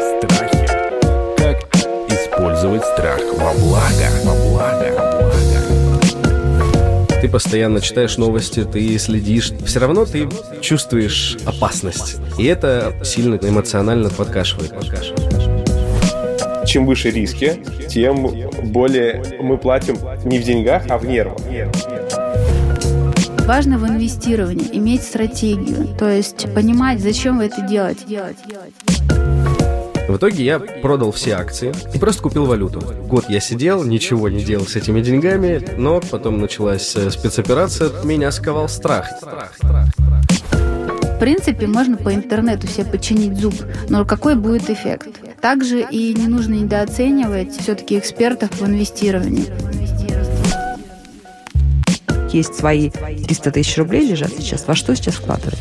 Страхи. Как использовать страх во благо? Во благо. Ты постоянно читаешь новости, ты следишь. Все равно ты чувствуешь опасность. И это сильно эмоционально подкашивает. чем выше риски, тем более мы платим не в деньгах, а в нервах. Важно в инвестировании иметь стратегию, то есть понимать, зачем вы это делаете. В итоге я продал все акции и просто купил валюту. Год я сидел, ничего не делал с этими деньгами, но потом началась э, спецоперация, меня сковал страх. В принципе, можно по интернету себе починить зуб, но какой будет эффект? Также и не нужно недооценивать все-таки экспертов в инвестировании. Есть свои 300 тысяч рублей лежат сейчас. Во что сейчас вкладывать?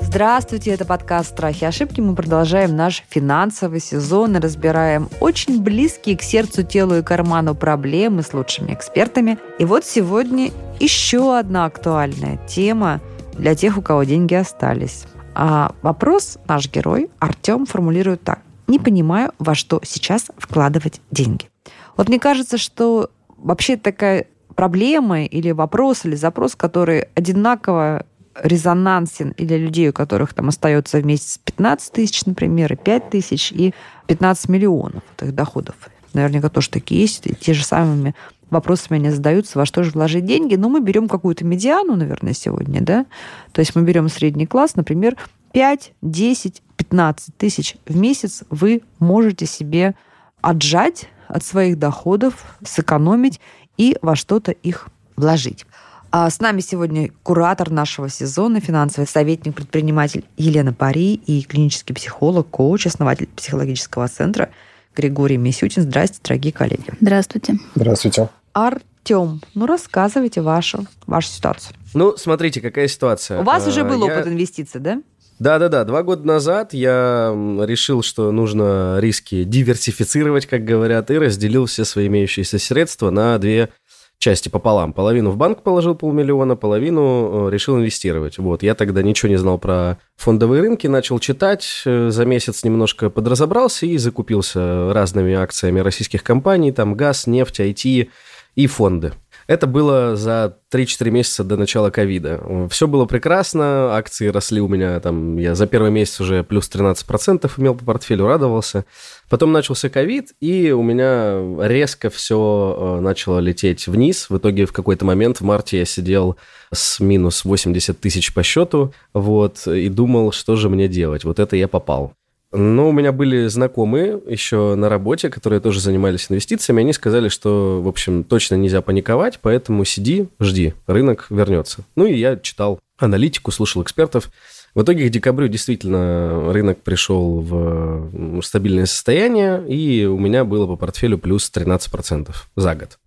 Здравствуйте, это подкаст «Страхи и ошибки». Мы продолжаем наш финансовый сезон и разбираем очень близкие к сердцу, телу и карману проблемы с лучшими экспертами. И вот сегодня еще одна актуальная тема для тех, у кого деньги остались. А вопрос наш герой Артем формулирует так. Не понимаю, во что сейчас вкладывать деньги. Вот мне кажется, что вообще такая проблема или вопрос, или запрос, который одинаково резонансен для людей, у которых там остается в месяц 15 тысяч, например, и 5 тысяч, и 15 миллионов вот их доходов. Наверняка тоже такие есть, и те же самыми вопросами они задаются, во что же вложить деньги. Но мы берем какую-то медиану, наверное, сегодня, да? То есть мы берем средний класс, например, 5, 10, 15 тысяч в месяц вы можете себе отжать от своих доходов, сэкономить и во что-то их вложить. А с нами сегодня куратор нашего сезона, финансовый советник, предприниматель Елена Пари и клинический психолог, коуч, основатель психологического центра Григорий Мисютин. Здравствуйте, дорогие коллеги. Здравствуйте. Здравствуйте. Артем, ну рассказывайте вашу, вашу ситуацию. Ну, смотрите, какая ситуация. У вас уже А, был я- опыт инвестиций, да? Да-да-да, два года назад я решил, что нужно риски диверсифицировать, как говорят, и разделил все свои имеющиеся средства на две части пополам. Половину в банк положил полмиллиона, половину э, решил инвестировать. Вот, я тогда ничего не знал про фондовые рынки, начал читать, э, за месяц немножко подразобрался и закупился разными акциями российских компаний, там газ, нефть, IT и фонды. Это было за 3-4 месяца до начала ковида. Все было прекрасно, акции росли у меня, там, я за первый месяц уже плюс 13% имел по портфелю, радовался. Потом начался ковид, и у меня резко все начало лететь вниз. В итоге в какой-то момент в марте я сидел с минус 80 тысяч по счету, вот, и думал, что же мне делать. Вот это я попал. Но у меня были знакомые еще на работе, которые тоже занимались инвестициями. Они сказали, что, в общем, точно нельзя паниковать, поэтому сиди, жди, рынок вернется. Ну и я читал аналитику, слушал экспертов. В итоге к декабрю действительно рынок пришел в стабильное состояние, и у меня было по портфелю плюс 13% за год.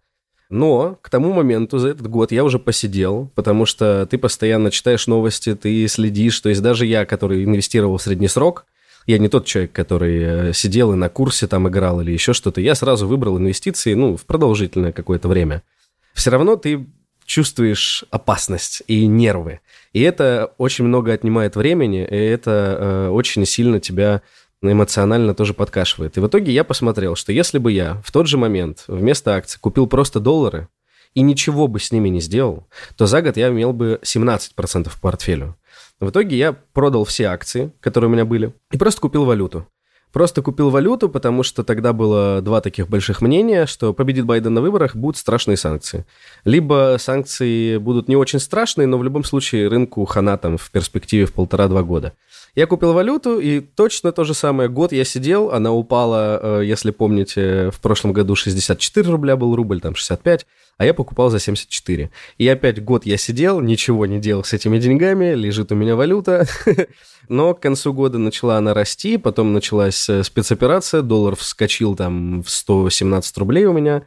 Но к тому моменту за этот год я уже посидел, потому что ты постоянно читаешь новости, ты следишь. То есть даже я, который инвестировал в средний срок, я не тот человек, который э, сидел и на курсе там играл или еще что-то. Я сразу выбрал инвестиции, ну, в продолжительное какое-то время. Все равно ты чувствуешь опасность и нервы. И это очень много отнимает времени, и это э, очень сильно тебя эмоционально тоже подкашивает. И в итоге я посмотрел, что если бы я в тот же момент вместо акций купил просто доллары и ничего бы с ними не сделал, то за год я имел бы 17% в портфелю. В итоге я продал все акции, которые у меня были, и просто купил валюту. Просто купил валюту, потому что тогда было два таких больших мнения, что победит Байден на выборах, будут страшные санкции. Либо санкции будут не очень страшные, но в любом случае рынку хана там в перспективе в полтора-два года. Я купил валюту, и точно то же самое. Год я сидел, она упала, э, если помните, в прошлом году 64 рубля был рубль, там 65, а я покупал за 74. И опять год я сидел, ничего не делал с этими деньгами, лежит у меня валюта. Но к концу года начала она расти, потом началась э, спецоперация, доллар вскочил там в 117 рублей у меня.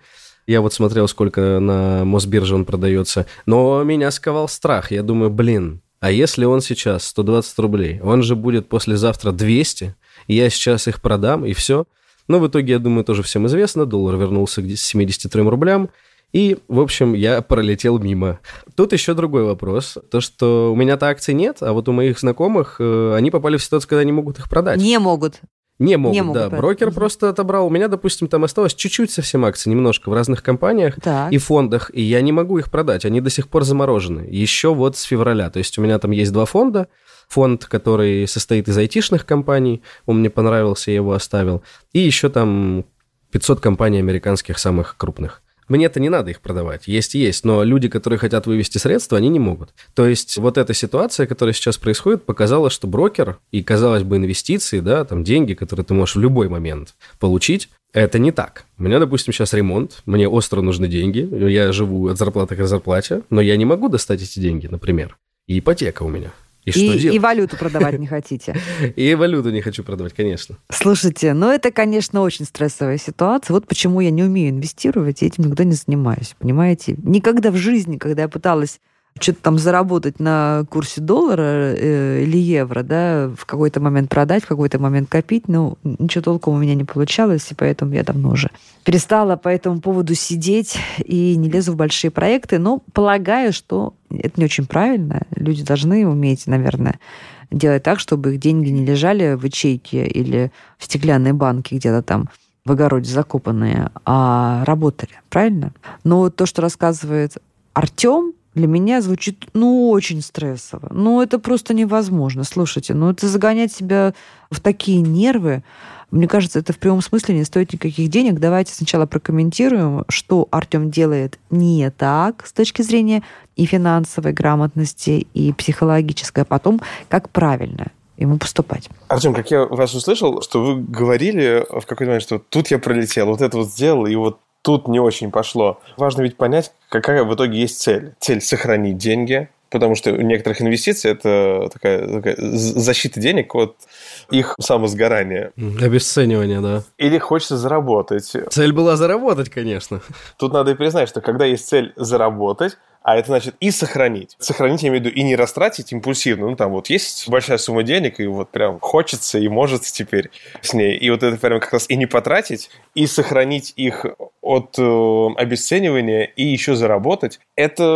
Я вот смотрел, сколько на Мосбирже он продается. Но меня сковал страх. Я думаю, блин, а если он сейчас 120 рублей, он же будет послезавтра 200, и я сейчас их продам, и все. Но в итоге, я думаю, тоже всем известно, доллар вернулся к 73 рублям, И, в общем, я пролетел мимо. Тут еще другой вопрос. То, что у меня-то акций нет, а вот у моих знакомых э, они попали в ситуацию, когда не могут их продать. Не могут. Не могут, Не могут да. продать. Брокер просто отобрал. У меня, допустим, там осталось чуть-чуть совсем акций, немножко в разных компаниях Так. и фондах, и я не могу их продать. Они до сих пор заморожены. Еще вот с февраля. То есть у меня там есть два фонда. Фонд, который состоит из айтишных компаний, он мне понравился, я его оставил. И еще там 500 компаний американских самых крупных. Мне-то не надо их продавать, есть и есть, но люди, которые хотят вывести средства, они не могут. То есть вот эта ситуация, которая сейчас происходит, показала, что брокер и, казалось бы, инвестиции, да, там деньги, которые ты можешь в любой момент получить, это не так. У меня, допустим, сейчас ремонт, мне остро нужны деньги, я живу от зарплаты к зарплате, но я не могу достать эти деньги, например. И ипотека у меня. И, что И, делать? и валюту продавать не хотите. И валюту не хочу продавать, конечно. Слушайте, ну это, конечно, очень стрессовая ситуация. Вот почему я не умею инвестировать, и этим никогда не занимаюсь, понимаете? Никогда в жизни, когда я пыталась что-то там заработать на курсе доллара э, или евро, да, в какой-то момент продать, в какой-то момент копить, ну, ничего толком у меня не получалось, и поэтому я давно уже перестала по этому поводу сидеть и не лезу в большие проекты, но полагаю, что это не очень правильно. Люди должны уметь, наверное, делать так, чтобы их деньги не лежали в ячейке или в стеклянной банке где-то там в огороде закопанные, а работали, правильно? Но то, что рассказывает Артем, для меня звучит, ну, очень стрессово. Ну, это просто невозможно. Слушайте, ну, это загонять себя в такие нервы, мне кажется, это в прямом смысле не стоит никаких денег. Давайте сначала прокомментируем, что Артем делает не так с точки зрения и финансовой грамотности, и психологической, а потом как правильно ему поступать. Артем, как я вас услышал, что вы говорили в какой-то момент, что тут я пролетел, вот это вот сделал, и вот тут не очень пошло. Важно ведь понять, какая в итоге есть цель. Цель – сохранить деньги, потому что у некоторых инвестиций это такая, такая защита денег от их самосгорания. Обесценивание, да. Или хочется заработать. Цель была заработать, конечно. Тут надо и признать, что когда есть цель заработать, а это значит и сохранить. Сохранить, я имею в виду, и не растратить импульсивно. Ну, там вот есть большая сумма денег, и вот прям хочется и может теперь с ней. И вот это прям как раз и не потратить, и сохранить их от э, обесценивания, и еще заработать. Это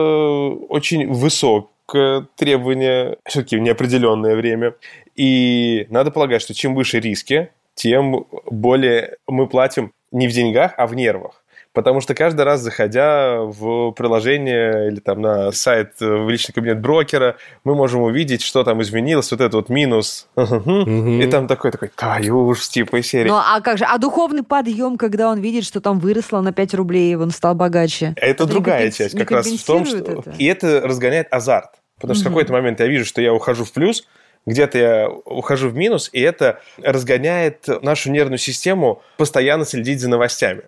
очень высокое требование, все-таки в неопределенное время. И надо полагать, что чем выше риски, тем более мы платим не в деньгах, а в нервах. Потому что каждый раз, заходя в приложение или там на сайт э, в личный кабинет брокера, мы можем увидеть, что там изменилось, вот этот вот минус. И там такой, такой, твою уж, типа, из серии. Ну, а как же? А духовный подъем, когда он видит, что там выросло на 5 рублей, он стал богаче. Это другая часть как раз в том, что... И это разгоняет азарт. Потому что в какой-то момент я вижу, что я ухожу в плюс, где-то я ухожу в минус, и это разгоняет нашу нервную систему постоянно следить за новостями.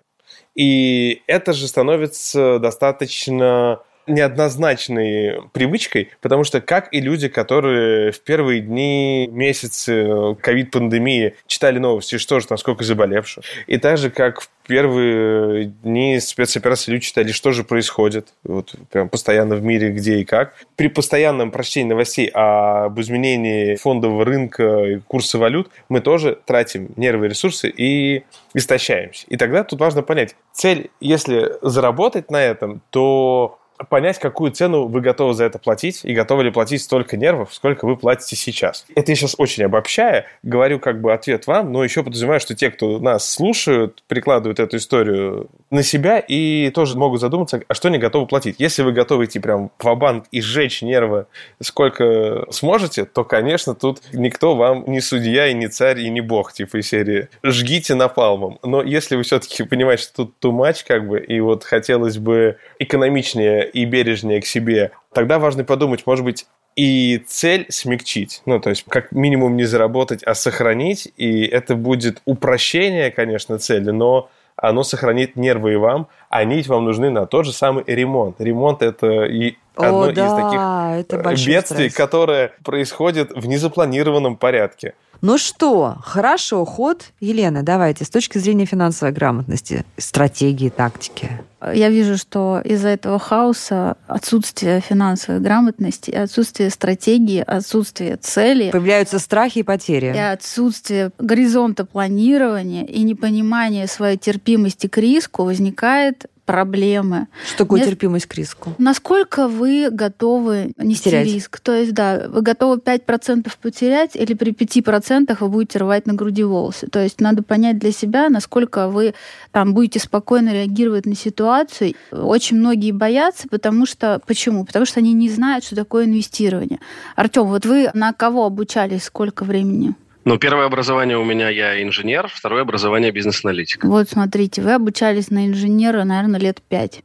И это же становится достаточно неоднозначной привычкой, потому что как и люди, которые в первые дни, месяцы ковид-пандемии читали новости, что же там, сколько заболевших, и так же, как в первые дни спецоперации люди читали, что же происходит, вот прям постоянно в мире, где и как. При постоянном прочтении новостей об изменении фондового рынка и курса валют мы тоже тратим нервы ресурсы и истощаемся. И тогда тут важно понять, цель, если заработать на этом, то понять, какую цену вы готовы за это платить, и готовы ли платить столько нервов, сколько вы платите сейчас. Это я сейчас очень обобщая, говорю как бы ответ вам, но еще подразумеваю, что те, кто нас слушают, прикладывают эту историю на себя и тоже могут задуматься, а что они готовы платить. Если вы готовы идти прям в банк и сжечь нервы сколько сможете, то, конечно, тут никто вам не судья и не царь и не бог, типа из серии «жгите напалмом». Но если вы все-таки понимаете, что тут much, как бы, и вот хотелось бы экономичнее и бережнее к себе, тогда важно подумать, может быть, и цель смягчить. Ну, то есть, как минимум не заработать, а сохранить. И это будет упрощение, конечно, цели, но оно сохранит нервы и вам, а нить вам нужны на тот же самый ремонт. Ремонт – это и одно О, из да, таких это э, бедствий, стресс. которое происходит в незапланированном порядке. Ну что, хорошо, ход. Елена, давайте, с точки зрения финансовой грамотности, стратегии, тактики. Я вижу, что из-за этого хаоса отсутствие финансовой грамотности, отсутствие стратегии, отсутствие цели, Появляются страхи и потери. и отсутствие горизонта планирования и непонимание своей терпимости к риску возникает проблемы. Что такое Мне- терпимость к риску? Насколько вы готовы нести Терять. риск? То есть, да, вы готовы 5% потерять или при 5% вы будете рвать на груди волосы? То есть надо понять для себя, насколько вы там будете спокойно реагировать на ситуацию. Очень многие боятся, потому что... Почему? Потому что они не знают, что такое инвестирование. Артем, вот вы на кого обучались, сколько времени? Ну, первое образование у меня, я инженер, второе образование бизнес-аналитик. Вот смотрите, вы обучались на инженера, наверное, лет пять.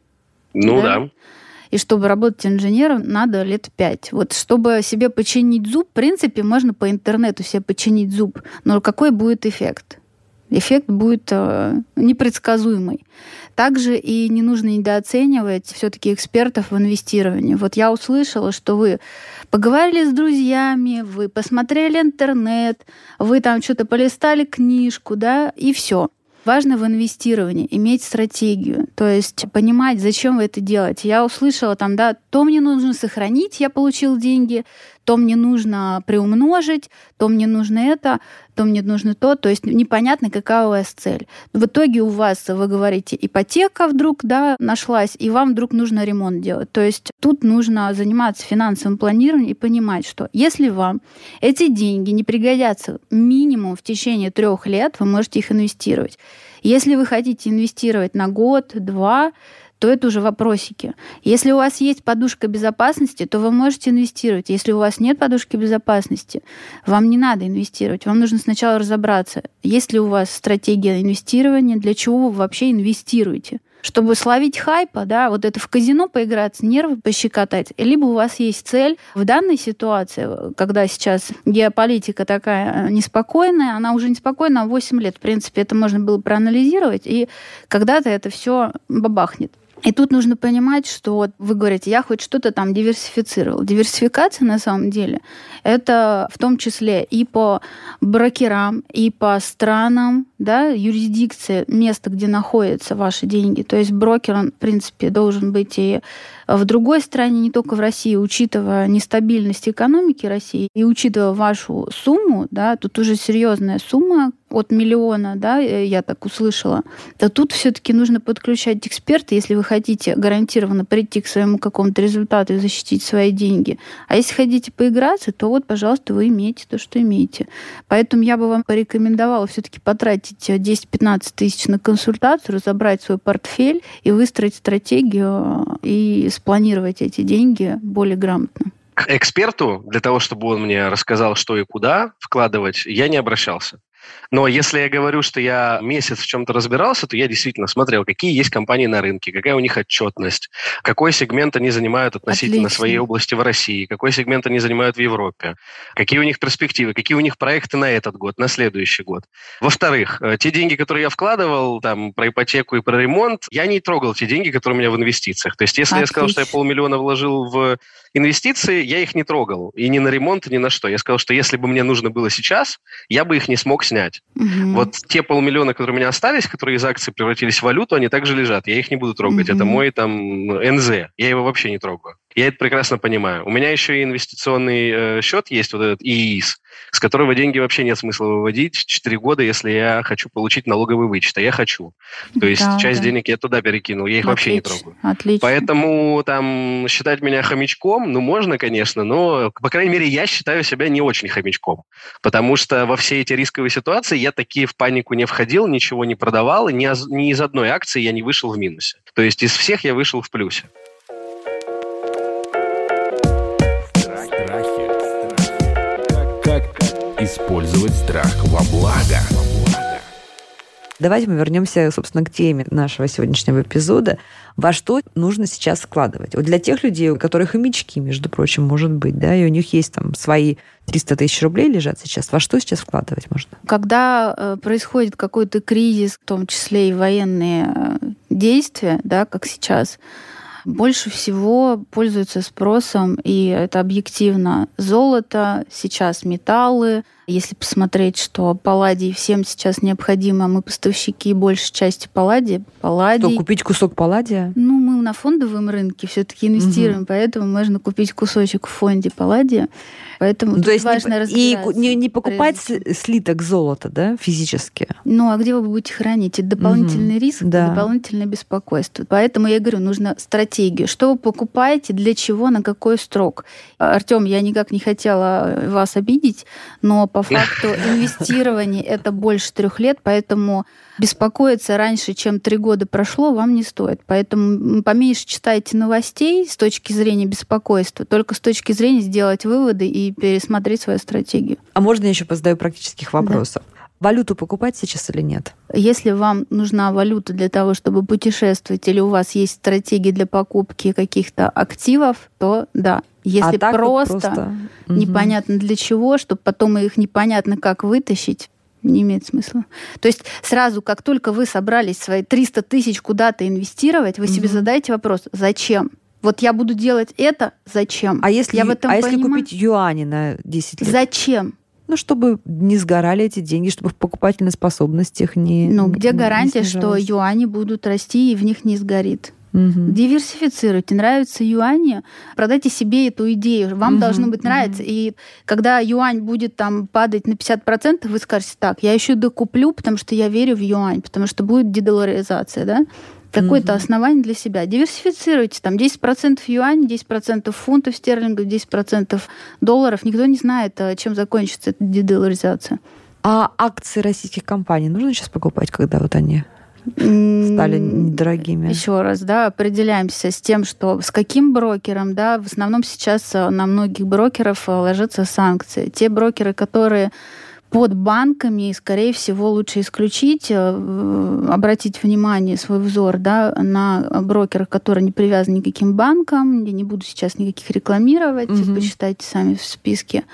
Ну Да? да. И чтобы работать инженером, надо лет пять. Вот чтобы себе починить зуб, в принципе, можно по интернету себе починить зуб. Но какой будет эффект? Эффект будет э, непредсказуемый. Также и не нужно недооценивать все-таки экспертов в инвестировании. Вот я услышала, что вы поговорили с друзьями, вы посмотрели интернет, вы там что-то полистали книжку, да, и все. Важно в инвестировании иметь стратегию, то есть понимать, зачем вы это делаете. Я услышала там, да, то мне нужно сохранить, я получил деньги, то мне нужно приумножить, то мне нужно это, то мне нужно то. То есть непонятно, какая у вас цель. В итоге у вас, вы говорите, ипотека вдруг да, нашлась, и вам вдруг нужно ремонт делать. То есть тут нужно заниматься финансовым планированием и понимать, что если вам эти деньги не пригодятся минимум в течение трех лет, вы можете их инвестировать. Если вы хотите инвестировать на год, два, то это уже вопросики. Если у вас есть подушка безопасности, то вы можете инвестировать. Если у вас нет подушки безопасности, вам не надо инвестировать. Вам нужно сначала разобраться, есть ли у вас стратегия инвестирования, для чего вы вообще инвестируете. Чтобы словить хайпа, да, вот это в казино поиграться, нервы пощекотать, либо у вас есть цель в данной ситуации, когда сейчас геополитика такая э, неспокойная, она уже неспокойна 8 лет, в принципе, это можно было проанализировать, и когда-то это все бабахнет. И тут нужно понимать, что вот вы говорите, я хоть что-то там диверсифицировал. Диверсификация на самом деле это в том числе и по брокерам, и по странам, да, юрисдикция, место, где находятся ваши деньги. То есть брокер, он, в принципе, должен быть и в другой стране, не только в России, учитывая нестабильность экономики России и учитывая вашу сумму, да, тут уже серьезная сумма от миллиона, да, э, я так услышала, то тут все-таки нужно подключать эксперта, если вы хотите гарантированно прийти к своему какому-то результату и защитить свои деньги. А если хотите поиграться, то вот, пожалуйста, вы имеете то, что имеете. Поэтому я бы вам порекомендовала все-таки потратить 10-15 тысяч на консультацию, разобрать свой портфель и выстроить стратегию и спланировать эти деньги более грамотно. К эксперту, для того, чтобы он мне рассказал, что и куда вкладывать, я не обращался. Но если я говорю, что я месяц в чем-то разбирался, то я действительно смотрел, какие есть компании на рынке, какая у них отчетность, какой сегмент они занимают относительно Отлично. своей области в России, какой сегмент они занимают в Европе, какие у них перспективы, какие у них проекты на этот год, на следующий год. Во-вторых, э, те деньги, которые я вкладывал там про ипотеку и про ремонт, я не трогал те деньги, которые у меня в инвестициях. То есть если я сказал, что я Отлично. полмиллиона вложил в инвестиции, я их не трогал. И ни на ремонт, ни на что. Я сказал, что если бы мне нужно было сейчас, я бы их не смог снять. Мгм. Вот те полмиллиона, которые у меня остались, которые из акций превратились в валюту, они также лежат. Я их не буду трогать. Мгм. Это мой там НЗ. Я его вообще не трогаю. Я это прекрасно понимаю. У меня еще и инвестиционный э, счет есть, вот этот ИИС, с которого деньги вообще нет смысла выводить 4 года, если я хочу получить налоговый вычет. А я хочу. То есть Да, часть да. денег я туда перекинул, я их вообще не Отлично, трогаю. Отлично. Поэтому там считать меня хомячком, ну, можно, конечно, но, по крайней мере, я считаю себя не очень хомячком. Потому что во все эти рисковые ситуации я такие в панику не входил, ничего не продавал, и ни, ни из одной акции я не вышел в минусе. То есть из всех я вышел в плюсе. Использовать страх во благо? Давайте мы вернемся, собственно, к теме нашего сегодняшнего эпизода. Во что нужно сейчас вкладывать? Вот для тех людей, у которых и мечки, между прочим, может быть, да, и у них есть там свои 300 тысяч рублей лежат сейчас, во что сейчас вкладывать можно? Когда э, происходит какой-то кризис, в том числе и военные э, действия, да, как сейчас, больше всего пользуются спросом, и это объективно, золото, сейчас металлы, Если посмотреть, что палладий всем сейчас необходимо, а мы поставщики большей части палладия. Палладий... Что, купить кусок палладия? Ну, мы на фондовом рынке все-таки инвестируем, угу. поэтому можно купить кусочек в фонде палладия. Поэтому ну, то есть важно не, и не, не покупать слиток золота, да, физически. Ну, а где вы будете хранить? Это дополнительный угу. риск, да. дополнительное беспокойство. Поэтому я говорю, нужно стратегию. Что вы покупаете, для чего, на какой срок? Артем, я никак не хотела вас обидеть, но по факту инвестирование это больше трех лет, поэтому беспокоиться раньше, чем три года прошло, вам не стоит. Поэтому поменьше читайте новостей с точки зрения беспокойства, только с точки зрения сделать выводы и пересмотреть свою стратегию. А можно я еще позадаю практических вопросов? Валюту покупать сейчас или нет? Если вам нужна валюта для того, чтобы путешествовать, или у вас есть стратегии для покупки каких-то активов, то да. Если а просто, вот просто непонятно для чего, чтобы потом их непонятно как вытащить, не имеет смысла. То есть сразу, как только вы собрались свои 300 тысяч куда-то инвестировать, вы угу. себе задаете вопрос, зачем? Вот я буду делать это, зачем? А если, я в этом а понимаю? если купить юани на 10 лет? Зачем? Ну, чтобы не сгорали эти деньги, чтобы в покупательной способности их не Ну, где гарантия, что юани будут расти и в них не сгорит? Угу. Диверсифицируйте. Нравятся юани, продайте себе эту идею. Вам угу. должно быть нравиться. Угу. И когда юань будет там падать на 50%, вы скажете, так, я еще докуплю, потому что я верю в юань, потому что будет дедоларизация, да? Какое-то угу. основание для себя. Диверсифицируйте. Там 10% юань, 10% фунтов стерлингов, 10% долларов. Никто не знает, э, чем закончится эта дедоларизация. А акции российских компаний нужно сейчас покупать, когда вот они стали недорогими. Еще раз, да, определяемся с тем, что с каким брокером, да, в основном сейчас э, на многих брокеров э, ложатся санкции. Те брокеры, которые под банками, скорее всего, лучше исключить, э, обратить внимание, свой взор да, на брокеров, которые не привязаны никаким банкам. Я не буду сейчас никаких рекламировать, угу. почитайте сами в списке.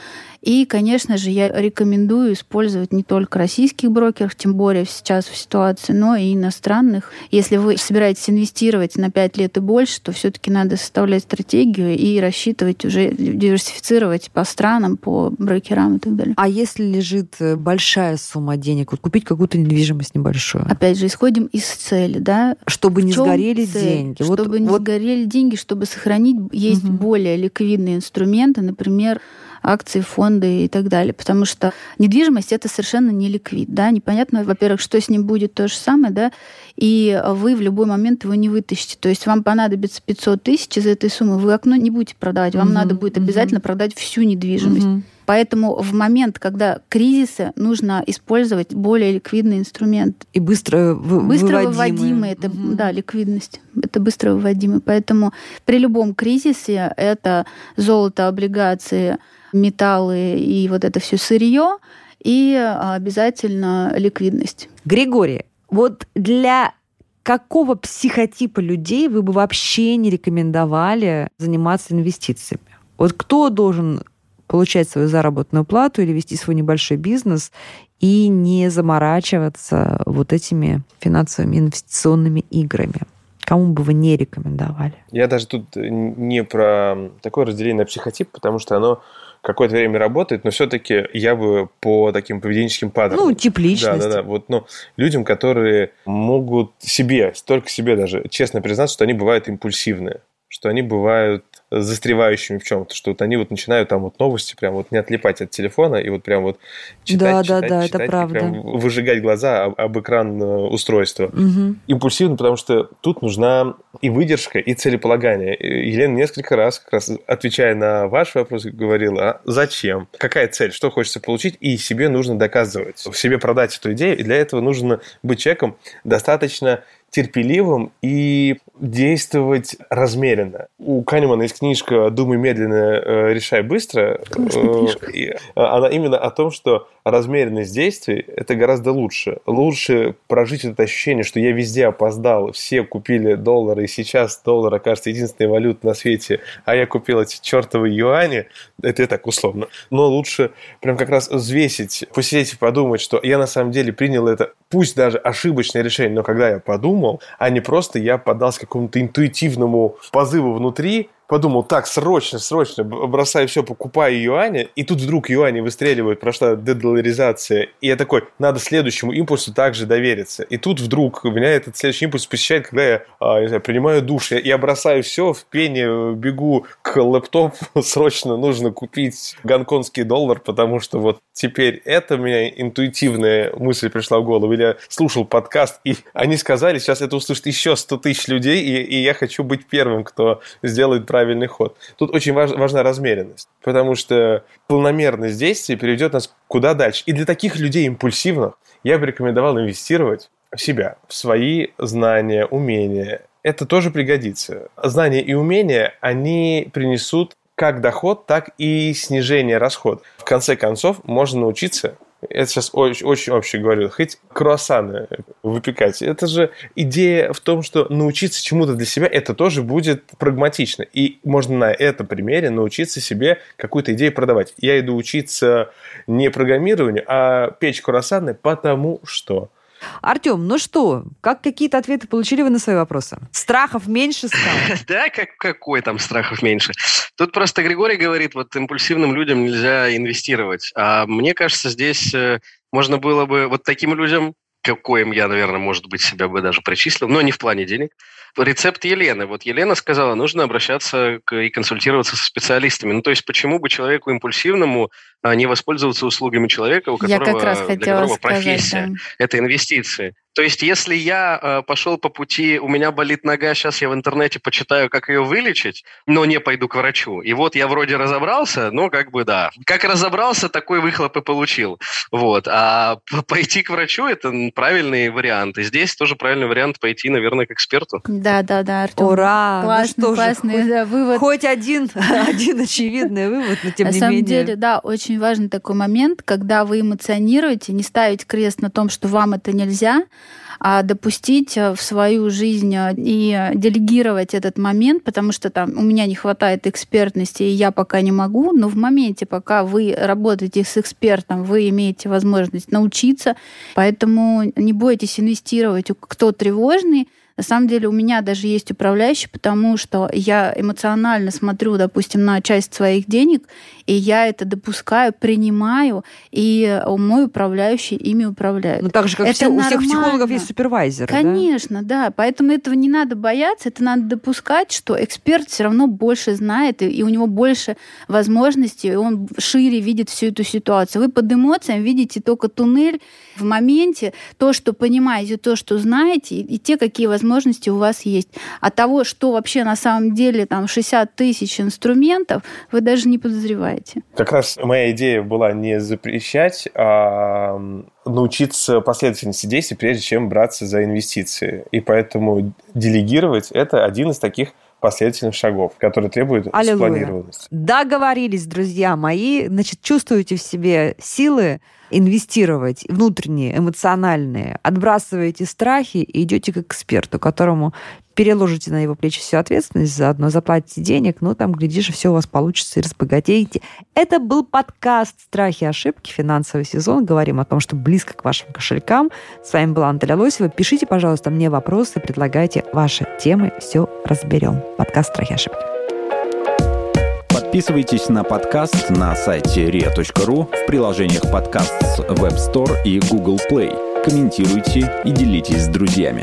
И, конечно же, я рекомендую использовать не только российских брокеров, тем более сейчас в ситуации, но и иностранных. Если вы собираетесь инвестировать на 5 лет и больше, то все-таки надо составлять стратегию и рассчитывать уже, диверсифицировать по странам, по брокерам и так далее. А если лежит э, большая сумма денег, вот купить какую-то недвижимость небольшую? Опять же, исходим из цели, да? Чтобы не сгорели цель? деньги. Чтобы вот, не вот... сгорели деньги, чтобы сохранить, есть угу. более ликвидные инструменты, например, акции, фонды и так далее. Потому что недвижимость это совершенно не ликвид. Да? Непонятно, во-первых, что с ним будет то же самое, да, и вы в любой момент его не вытащите. То есть вам понадобится 500 тысяч из этой суммы, вы окно не будете продавать, вам угу, надо будет обязательно угу. продать всю недвижимость. Угу. Поэтому в момент, когда кризисы, нужно использовать более ликвидный инструмент. И быстро, вы, быстро выводимый. Это, угу. Да, ликвидность. Это быстро выводимый. Поэтому при любом кризисе это золото, облигации, металлы и вот это все сырье, и обязательно ликвидность. Григорий, вот для какого психотипа людей вы бы вообще не рекомендовали заниматься инвестициями? Вот кто должен получать свою заработную плату или вести свой небольшой бизнес и не заморачиваться вот этими финансовыми инвестиционными играми? Кому бы вы не рекомендовали? Я даже тут не про такое разделение на психотип, потому что оно какое-то время работает, но все-таки я бы по таким поведенческим паттернам. Ну, тип личности. Да, да, да. Вот, ну, людям, которые могут себе, только себе даже честно признаться, что они бывают импульсивные, что они бывают застревающими в чем-то, что вот они вот начинают там вот новости прям вот не отлипать от телефона и вот прям вот читать, да, читать, да, да, читать, это правда. прям выжигать глаза об, об экран э, устройства. Угу. Импульсивно, потому что тут нужна и выдержка, и целеполагание. Елена несколько раз, как раз отвечая на ваш вопрос, говорила, а зачем? Какая цель? Что хочется получить? И себе нужно доказывать, себе продать эту идею. И для этого нужно быть человеком достаточно терпеливым и действовать размеренно. У Канемана есть книжка «Думай медленно, э, решай быстро». Э, она именно о том, что размеренность действий – это гораздо лучше. Лучше прожить это ощущение, что я везде опоздал, все купили доллары, и сейчас доллар окажется единственной валютой на свете, а я купил эти чертовы юани. Это я так условно. Но лучше прям как раз взвесить, посидеть и подумать, что я на самом деле принял это, пусть даже ошибочное решение, но когда я подумал, а не просто я поддался какому-то интуитивному позыву внутри, подумал, так, срочно, срочно, бросаю все, покупаю юани, и тут вдруг юани выстреливают, прошла дедоларизация, и я такой, надо следующему импульсу также довериться. И тут вдруг меня этот следующий импульс посещает, когда я, а, не знаю, принимаю душ, я, я бросаю все, в пене бегу к лэптопу, срочно нужно купить гонконгский доллар, потому что вот теперь это меня интуитивная мысль пришла в голову. Или я слушал подкаст, и они сказали, сейчас это услышит еще 100 тысяч людей, и, и я хочу быть первым, кто сделает правильный ход. Тут очень важ, важна размеренность, потому что планомерность действий приведет нас куда дальше. И для таких людей импульсивных я бы рекомендовал инвестировать в себя, в свои знания, умения. Это тоже пригодится. Знания и умения, они принесут как доход, так и снижение расходов. В конце концов, можно научиться это сейчас очень, очень общий говорю, хоть круассаны выпекать. Это же идея в том, что научиться чему-то для себя, это тоже будет прагматично. И можно на этом примере научиться себе какую-то идею продавать. Я иду учиться не программированию, а печь круассаны, потому что Артем, ну что, как какие-то ответы получили вы на свои вопросы? Страхов меньше стало? Да, как, какой там страхов меньше? Тут просто Григорий говорит, вот импульсивным людям нельзя инвестировать. А мне кажется, здесь э, можно было бы вот таким людям коим я, наверное, может быть, себя бы даже причислил, но не в плане денег. Рецепт Елены. Вот Елена сказала, нужно обращаться к, и консультироваться со специалистами. Ну, то есть, почему бы человеку импульсивному а, не воспользоваться услугами человека, у которого, я как раз для которого сказать, профессия да. – это инвестиции? То есть, если я э, пошел по пути, у меня болит нога, сейчас я в интернете почитаю, как ее вылечить, но не пойду к врачу. И вот я вроде разобрался, но как бы да. Как разобрался, такой выхлоп и получил. Вот. А пойти к врачу – это правильный вариант. И здесь тоже правильный вариант пойти, наверное, к эксперту. Да, да, да, Артем. Ура! Классный, ну классный хоть, да, вывод. Хоть один, один очевидный вывод, но тем на не самом менее. деле, да, очень важный такой момент, когда вы эмоционируете, не ставить крест на том, что вам это нельзя, а допустить э, в свою жизнь э, и делегировать этот момент, потому что там у меня не хватает экспертности, и я пока не могу, но в моменте, пока вы работаете с экспертом, вы имеете возможность научиться, поэтому не бойтесь инвестировать, кто тревожный, на самом деле у меня даже есть управляющий, потому что я эмоционально смотрю, допустим, на часть своих денег, и я это допускаю, принимаю, и мой управляющий ими управляет. Ну, так же, как это все, у всех психологов есть супервайзер. Конечно, да? да. Поэтому этого не надо бояться, это надо допускать, что эксперт все равно больше знает, и, и у него больше возможностей, и он шире видит всю эту ситуацию. Вы под эмоциями видите только туннель в моменте, то, что понимаете, то, что знаете, и, и те, какие возможности у вас есть. А того, что вообще на самом деле там 60 тысяч инструментов, вы даже не подозреваете делаете? Как раз моя идея была не запрещать, а научиться последовательности действий, прежде чем браться за инвестиции. И поэтому делегировать – это один из таких последовательных шагов, которые требуют Аллилуйя. спланированности. Договорились, друзья мои. Значит, чувствуете в себе силы инвестировать внутренние, эмоциональные, отбрасываете страхи и идете к эксперту, которому переложите на его плечи всю ответственность, заодно заплатите денег, ну там, глядишь, все у вас получится и разбогатеете. Это был подкаст «Страхи и ошибки», финансовый сезон. Говорим о том, что близко к вашим кошелькам. С вами была Антоля Лосева. Пишите, пожалуйста, мне вопросы, предлагайте ваши темы, все разберем. Подкаст «Страхи и ошибки». Подписывайтесь на подкаст на сайте ria.ru в приложениях подкаст с Web Store и Google Play. Комментируйте и делитесь с друзьями.